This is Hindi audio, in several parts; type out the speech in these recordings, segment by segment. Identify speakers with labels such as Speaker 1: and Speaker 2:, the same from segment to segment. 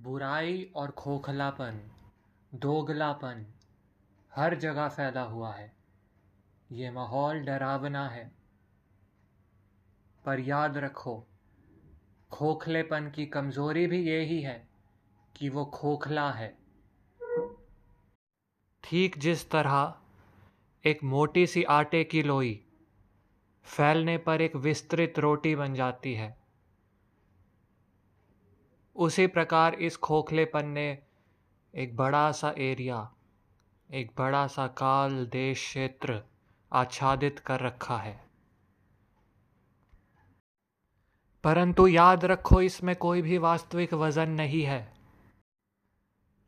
Speaker 1: बुराई और खोखलापन, दोगलापन, हर जगह फैला हुआ है। ये माहौल डरावना है। पर याद रखो, खोखलेपन की कमज़ोरी भी यही है कि वो खोखला है। ठीक जिस तरह एक मोटी सी आटे की लोई फैलने पर एक विस्तृत रोटी बन जाती है उसी प्रकार इस खोखलेपन ने एक बड़ा सा एरिया, एक बड़ा सा काल देश क्षेत्र आच्छादित कर रखा है। परंतु याद रखो, इसमें कोई भी वास्तविक वज़न नहीं है।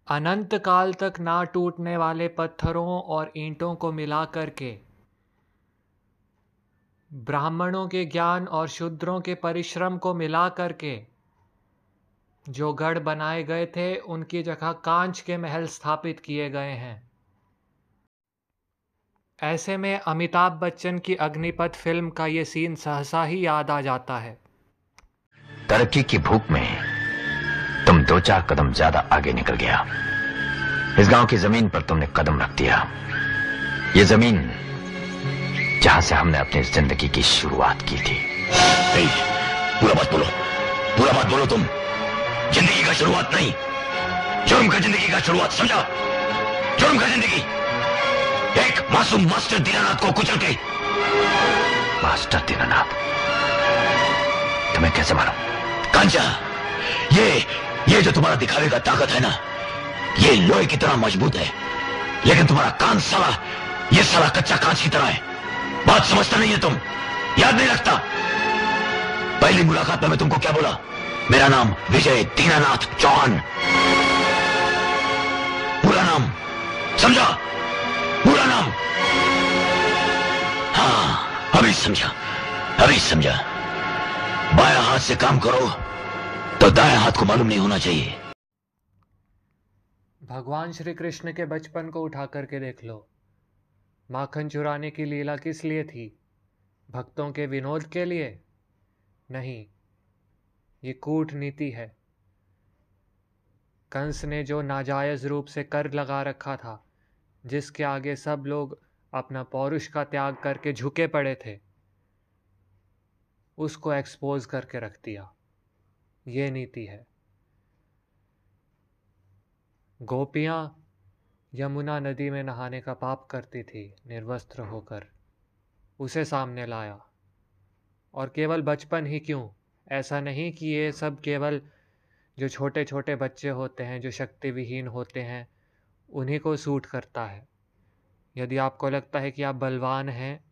Speaker 1: अनंत काल तक ना टूटने वाले पत्थरों और ईंटों को मिला करके ब्राह्मणों के ज्ञान और शूद्रों के परिश्रम को मिला करके जो गढ़ बनाए गए थे उनकी जगह कांच के महल स्थापित किए गए हैं। ऐसे में अमिताभ बच्चन की अग्निपथ फ़िल्म का ये सीन सहसा ही याद आ जाता है।
Speaker 2: तरक्की की भूख में तुम दो चार कदम ज़्यादा आगे निकल गया। इस गाँव की ज़मीन पर तुमने कदम रख दिया। ये ज़मीन जहाँ से हमने अपनी ज़िंदगी की शुरुआत की थी। पूरा बात बोलो। पूरा बात बोलो तुम। ज़िंदगी का शुरुआत नहीं। जुर्म का ज़िंदगी का शुरुआत, समझा? जुर्म का ज़िंदगी। एक मासूम मास्टर दीनानाथ को कुचल के मास्टर दीनानाथ? तुम्हें कैसे मालूम? कांचा, ये ये जो तुम्हारा दिखावे का ताकत है ना, ये लोहे की तरह मज़बूत है। लेकिन तुम्हारा कान साला, ये साला कच्चा कांच की तरह है। बात समझता नहीं है तुम। याद नहीं रखता। पहली मुलाकात में मैं तुमको क्या बोला? मेरा नाम विजय दीनानाथ चौहान। पूरा नाम, समझा? पूरा नाम। हाँ अभी समझा अभी समझा। बाया हाथ से काम करो तो दाएँ हाथ को मालूम नहीं होना चाहिए।
Speaker 1: भगवान श्री कृष्ण के बचपन को उठा करके देख लो। माखन चुराने की लीला किस लिए थी? भक्तों के विनोद के लिए? नहीं ये कूटनीति है। कंस ने जो नाजायज़ रूप से कर लगा रखा था, जिसके आगे सब लोग अपना पौरुष का त्याग करके झुके पड़े थे, उसको एक्सपोज करके रख दिया। ये नीति है। गोपियाँ यमुना नदी में नहाने का पाप करती थी, निर्वस्त्र होकर। उसे सामने लाया। और केवल बचपन ही क्यों? ऐसा नहीं कि ये सब केवल जो छोटे छोटे बच्चे होते हैं, जो शक्ति विहीन होते हैं, उन्हीं को सूट करता है। यदि आपको लगता है कि आप बलवान हैं,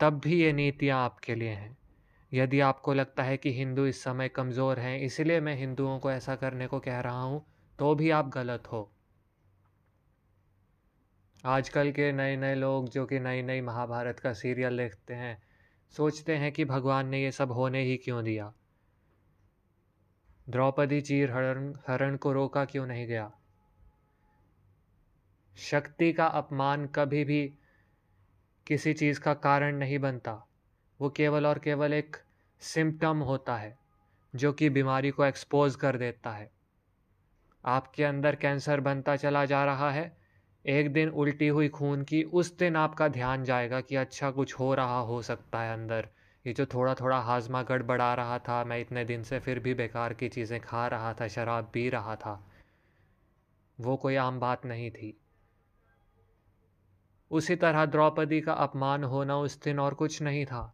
Speaker 1: तब भी ये नीतियाँ आपके लिए हैं। यदि आपको लगता है कि हिंदू इस समय कमज़ोर हैं, इसलिए मैं हिंदुओं को ऐसा करने को कह रहा हूँ तो भी आप गलत हो। आजकल के नए नए लोग, जो कि नई नई महाभारत का सीरियल देखते हैं सोचते हैं कि भगवान ने ये सब होने ही क्यों दिया? द्रौपदी चीर हरण हरण को रोका क्यों नहीं गया? शक्ति का अपमान कभी भी किसी चीज़ का कारण नहीं बनता। वो केवल और केवल एक सिम्टम होता है, जो कि बीमारी को एक्सपोज कर देता है। आपके अंदर कैंसर बनता चला जा रहा है एक दिन उल्टी हुई खून की, उस दिन आपका ध्यान जाएगा कि अच्छा कुछ हो रहा हो सकता है अंदर। ये जो थोड़ा थोड़ा हाजमा गड़बड़ा रहा था, मैं इतने दिन से फिर भी बेकार की चीज़ें खा रहा था, शराब पी रहा था, वो कोई आम बात नहीं थी। उसी तरह द्रौपदी का अपमान होना उस दिन और कुछ नहीं था।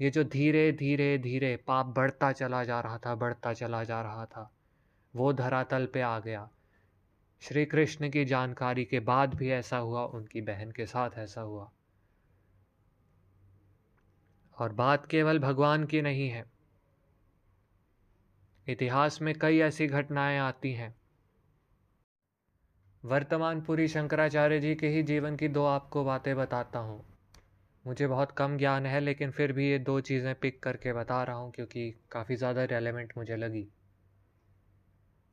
Speaker 1: ये जो धीरे धीरे धीरे पाप बढ़ता चला जा रहा था, बढ़ता चला जा रहा था, वो धरातल पे आ गया। श्री कृष्ण की जानकारी के बाद भी ऐसा हुआ, उनकी बहन के साथ ऐसा हुआ। और बात केवल भगवान की नहीं है। इतिहास में कई ऐसी घटनाएँ आती हैं। वर्तमान पुरी शंकराचार्य जी के ही जीवन की दो आपको बातें बताता हूँ। मुझे बहुत कम ज्ञान है, लेकिन फिर भी ये दो चीज़ें पिक करके बता रहा हूँ, क्योंकि काफ़ी ज़्यादा रेलेवेंट मुझे लगी।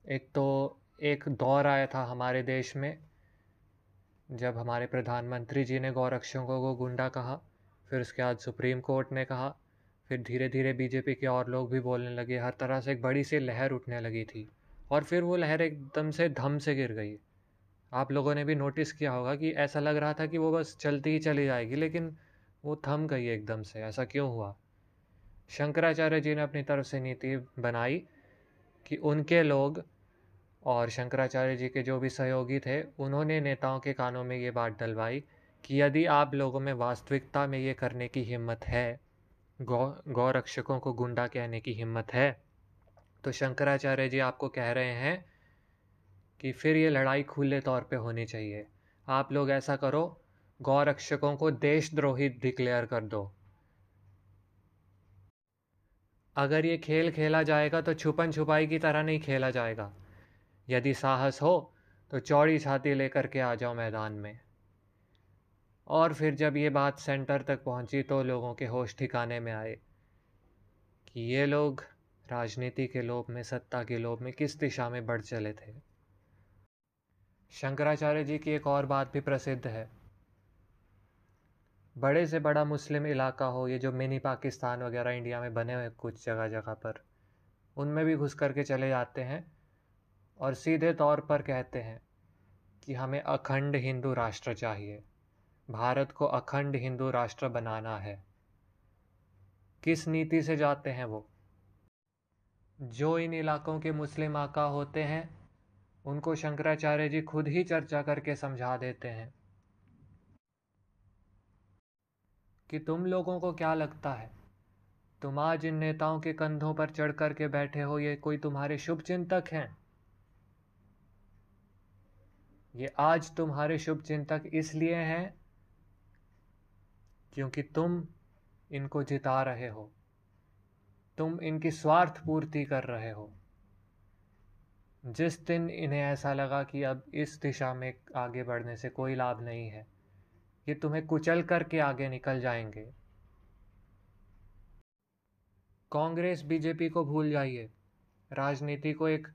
Speaker 1: एक तो एक दौर आया था हमारे देश में, जब हमारे प्रधानमंत्री जी ने गौरक्षकों को गुंडा कहा, फिर उसके बाद सुप्रीम कोर्ट ने कहा, फिर धीरे धीरे बीजेपी के और लोग भी बोलने लगे, हर तरह से एक बड़ी सी लहर उठने लगी थी, और फिर वो लहर एकदम से धम से गिर गई। आप लोगों ने भी नोटिस किया होगा कि ऐसा लग रहा था कि वो बस चलती ही चली जाएगी, लेकिन वो थम गई एकदम से, ऐसा क्यों हुआ? शंकराचार्य जी ने अपनी तरफ़ से नीति बनाई कि उनके लोग और शंकराचार्य जी के जो भी सहयोगी थे, उन्होंने नेताओं के कानों में ये बात डलवाई कि यदि आप लोगों में वास्तविकता में ये करने की हिम्मत है, गौ गौ रक्षकों को गुंडा कहने की हिम्मत है तो शंकराचार्य जी आपको कह रहे हैं कि फिर ये लड़ाई खुले तौर पे होनी चाहिए। आप लोग ऐसा करो गौ रक्षकों को देशद्रोही डिक्लेयर कर दो। अगर ये खेल खेला जाएगा तो छुपन छुपाई की तरह नहीं खेला जाएगा। यदि साहस हो तो चौड़ी छाती लेकर के आ जाओ मैदान में। और फिर जब ये बात सेंटर तक पहुँची तो लोगों के होश ठिकाने में आए कि ये लोग राजनीति के लोभ में, सत्ता के लोभ में किस दिशा में बढ़ चले थे। शंकराचार्य जी की एक और बात भी प्रसिद्ध है। बड़े से बड़ा मुस्लिम इलाका हो, ये जो मिनी पाकिस्तान वगैरह इंडिया में बने हुए कुछ जगह जगह पर, उनमें भी घुस करके चले जाते हैं। और सीधे तौर पर कहते हैं कि हमें अखंड हिंदू राष्ट्र चाहिए। भारत को अखंड हिंदू राष्ट्र बनाना है। किस नीति से जाते हैं वो? जो इन इलाकों के मुस्लिम आका होते हैं, उनको शंकराचार्य जी खुद ही चर्चा करके समझा देते हैं कि तुम लोगों को क्या लगता है? तुम आज इन नेताओं के कंधों पर चढ़ कर के बैठे हो, ये कोई तुम्हारे शुभ चिंतक हैं? ये आज तुम्हारे शुभ चिंतक इसलिए हैं क्योंकि तुम इनको जिता रहे हो। तुम इनकी स्वार्थ पूर्ति कर रहे हो। जिस दिन इन्हें ऐसा लगा कि अब इस दिशा में आगे बढ़ने से कोई लाभ नहीं है, ये तुम्हें कुचल करके आगे निकल जाएँगे। कांग्रेस, बीजेपी को भूल जाइए। राजनीति को एक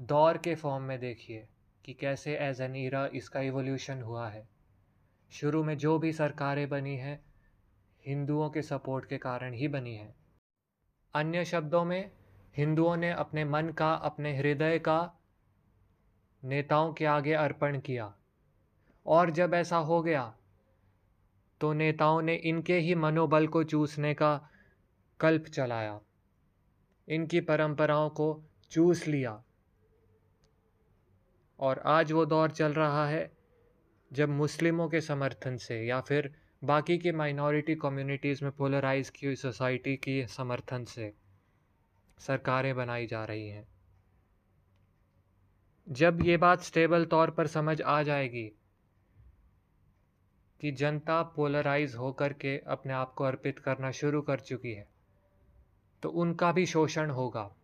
Speaker 1: दौर के फॉर्म में देखिए। कि कैसे एज एन ईरा इसका इवोल्यूशन हुआ है। शुरू में जो भी सरकारें बनी हैं, हिंदुओं के सपोर्ट के कारण ही बनी है। अन्य शब्दों में, हिंदुओं ने अपने मन का, अपने हृदय का नेताओं के आगे अर्पण किया। और जब ऐसा हो गया तो नेताओं ने इनके ही मनोबल को चूसने का कल्प चलाया। इनकी परंपराओं को चूस लिया। और आज वो दौर चल रहा है जब मुस्लिमों के समर्थन से या फिर बाकी के माइनॉरिटी कम्युनिटीज़ में पोलराइज की हुई सोसाइटी की समर्थन से सरकारें बनाई जा रही हैं। जब ये बात स्टेबल तौर पर समझ आ जाएगी कि जनता पोलराइज होकर के अपने आप को अर्पित करना शुरू कर चुकी है तो उनका भी शोषण होगा।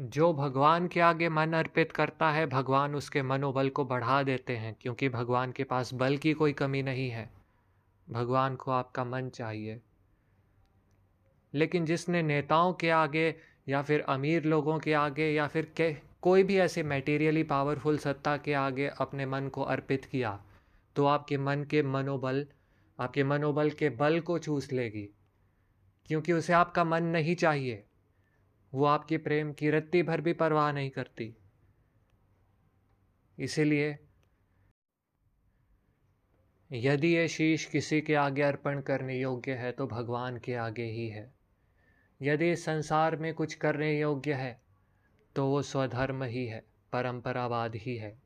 Speaker 1: जो भगवान के आगे मन अर्पित करता है, भगवान उसके मनोबल को बढ़ा देते हैं, क्योंकि भगवान के पास बल की कोई कमी नहीं है। भगवान को आपका मन चाहिए। लेकिन जिसने नेताओं के आगे या फिर अमीर लोगों के आगे या फिर के, कोई भी ऐसे मटेरियली पावरफुल सत्ता के आगे अपने मन को अर्पित किया तो आपके मन के मनोबल, आपके मनोबल के बल को चूस लेगी, क्योंकि उसे आपका मन नहीं चाहिए। वो आपके प्रेम की रत्ती भर भी परवाह नहीं करती। इसीलिए यदि ये शीश किसी के आगे अर्पण करने योग्य है तो भगवान के आगे ही है। यदि संसार में कुछ करने योग्य है तो वो स्वधर्म ही है, परंपरावाद ही है।